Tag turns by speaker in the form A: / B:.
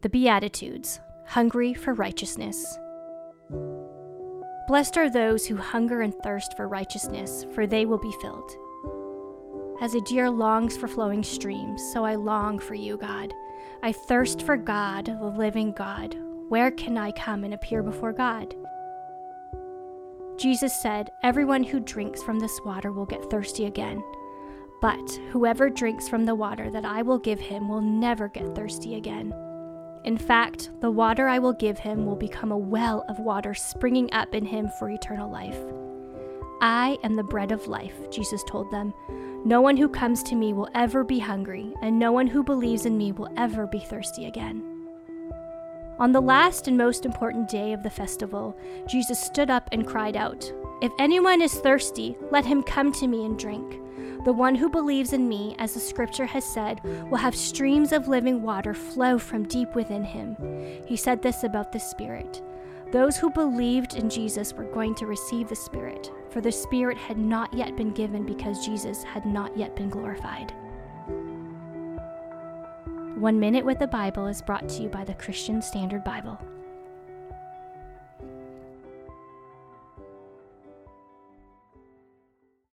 A: The Beatitudes Hungry for Righteousness. Blessed are those who hunger and thirst for righteousness, for they will be filled. As a deer longs for flowing streams, so I long for you, God. I thirst for God, the living God. Where can I come and appear before God? Jesus said, Everyone who drinks from this water will get thirsty again. But whoever drinks from the water that I will give him will never get thirsty again. In fact, the water I will give him will become a well of water springing up in him for eternal life. I am the bread of life, Jesus told them. No one who comes to me will ever be hungry, and no one who believes in me will ever be thirsty again. On the last and most important day of the festival, Jesus stood up and cried out, If anyone is thirsty, let him come to me and drink. The one who believes in me, as the scripture has said, will have streams of living water flow from deep within him. He said this about the Spirit. Those who believed in Jesus were going to receive the Spirit, for the Spirit had not yet been given because Jesus had not yet been glorified. One Minute with the Bible is brought to you by the Christian Standard Bible.